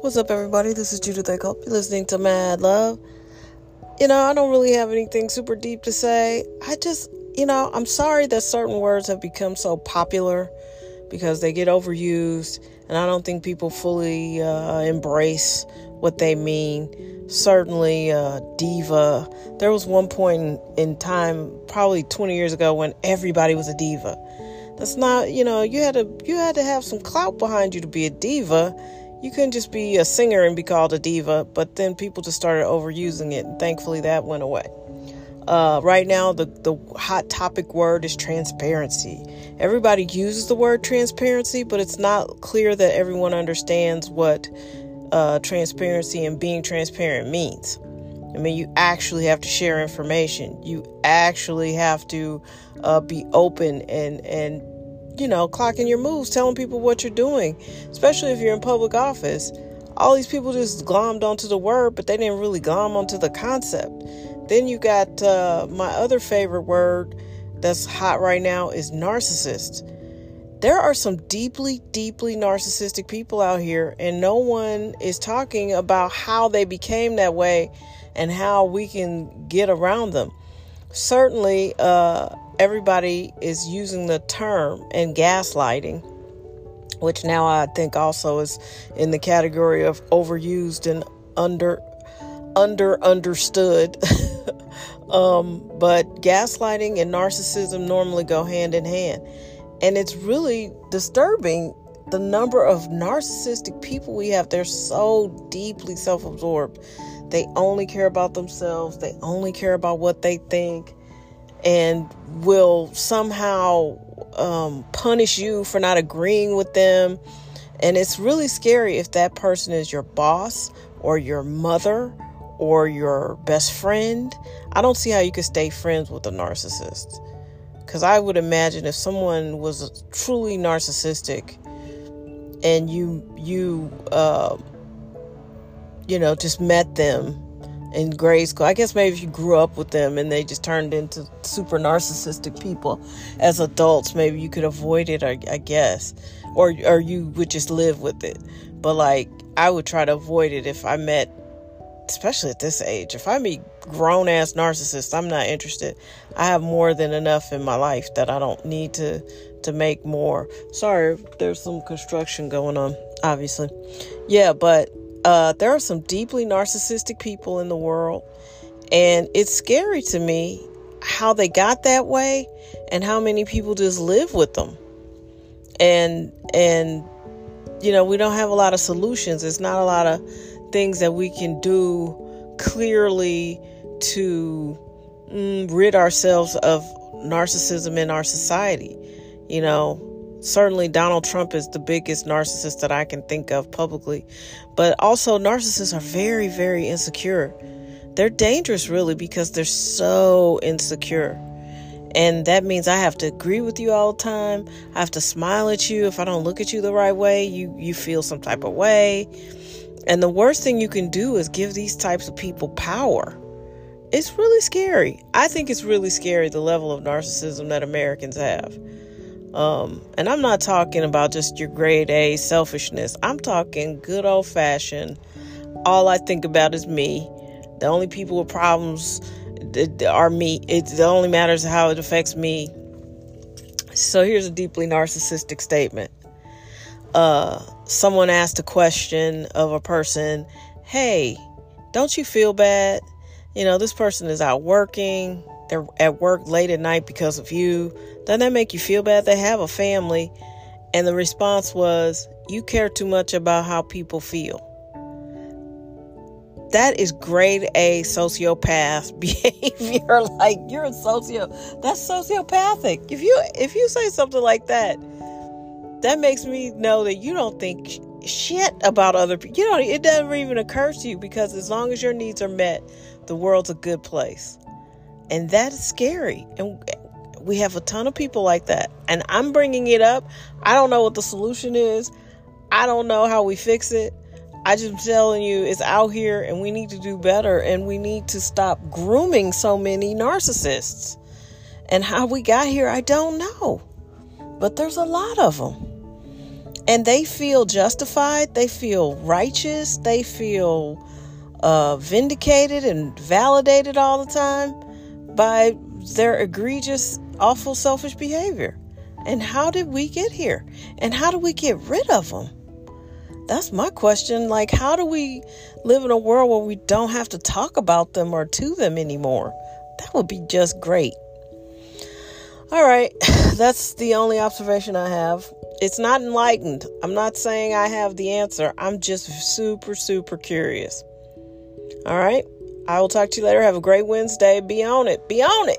What's up, everybody? This is Judith Eckhope. You're listening to Mad Love. You know, I don't really have anything super deep to say. I just, you know, I'm sorry that certain words have become so popular because they get overused, and I don't think people fully uh, embrace what they mean. Certainly, uh, diva. There was one point in time, probably 20 years ago, when everybody was a diva. That's not, you know, you had to you had to have some clout behind you to be a diva. You couldn't just be a singer and be called a diva. But then people just started overusing it, and thankfully that went away. Uh, right now, the, the hot topic word is transparency. Everybody uses the word transparency, but it's not clear that everyone understands what uh, transparency and being transparent means. I mean, you actually have to share information. You actually have to uh, be open and and you know clocking your moves, telling people what you're doing, especially if you're in public office. All these people just glommed onto the word, but they didn't really glom onto the concept. Then you got uh, my other favorite word that's hot right now is narcissist. There are some deeply, deeply narcissistic people out here, and no one is talking about how they became that way and how we can get around them. Certainly, uh, everybody is using the term and gaslighting, which now I think also is in the category of overused and under under understood. um, but gaslighting and narcissism normally go hand in hand, and it's really disturbing the number of narcissistic people we have. They're so deeply self-absorbed they only care about themselves, they only care about what they think, and will somehow um, punish you for not agreeing with them. And it's really scary if that person is your boss or your mother or your best friend. I don't see how you could stay friends with a narcissist. Because I would imagine if someone was truly narcissistic and you, you, uh, you know, just met them in grade school. I guess maybe if you grew up with them and they just turned into super narcissistic people as adults, maybe you could avoid it, I, I guess, or or you would just live with it. But like, I would try to avoid it if I met, especially at this age. If I meet grown ass narcissists, I'm not interested. I have more than enough in my life that I don't need to to make more. Sorry, there's some construction going on, obviously. Yeah, but uh, there are some deeply narcissistic people in the world, and it's scary to me how they got that way and how many people just live with them. And and you know, we don't have a lot of solutions. It's not a lot of things that we can do clearly to mm, rid ourselves of narcissism in our society. You know, Certainly, Donald Trump is the biggest narcissist that I can think of publicly. But also, narcissists are very, very insecure. They're dangerous, really, because they're so insecure. And that means I have to agree with you all the time. I have to smile at you. If I don't look at you the right way, you, you feel some type of way. And the worst thing you can do is give these types of people power. It's really scary. I think it's really scary the level of narcissism that Americans have. Um, and I'm not talking about just your grade A selfishness. I'm talking good old fashioned. All I think about is me. The only people with problems are me. It only matters how it affects me. So here's a deeply narcissistic statement. Uh, someone asked a question of a person, "Hey, don't you feel bad? You know, this person is out working. They're at work late at night because of you. Doesn't that make you feel bad? They have a family. And the response was, You care too much about how people feel. That is grade A sociopath behavior. like you're a socio that's sociopathic. If you if you say something like that, that makes me know that you don't think shit about other people. You know, it doesn't even occur to you because as long as your needs are met, the world's a good place. And that is scary. And we have a ton of people like that. And I'm bringing it up. I don't know what the solution is. I don't know how we fix it. I just telling you it's out here and we need to do better and we need to stop grooming so many narcissists. And how we got here, I don't know. But there's a lot of them. and they feel justified, they feel righteous, they feel uh, vindicated and validated all the time by their egregious, awful, selfish behavior. And how did we get here? And how do we get rid of them? That's my question. Like, how do we live in a world where we don't have to talk about them or to them anymore? That would be just great. All right, that's the only observation I have. It's not enlightened. I'm not saying I have the answer. I'm just super, super curious. All right, I will talk to you later. Have a great Wednesday. Be on it. Be on it.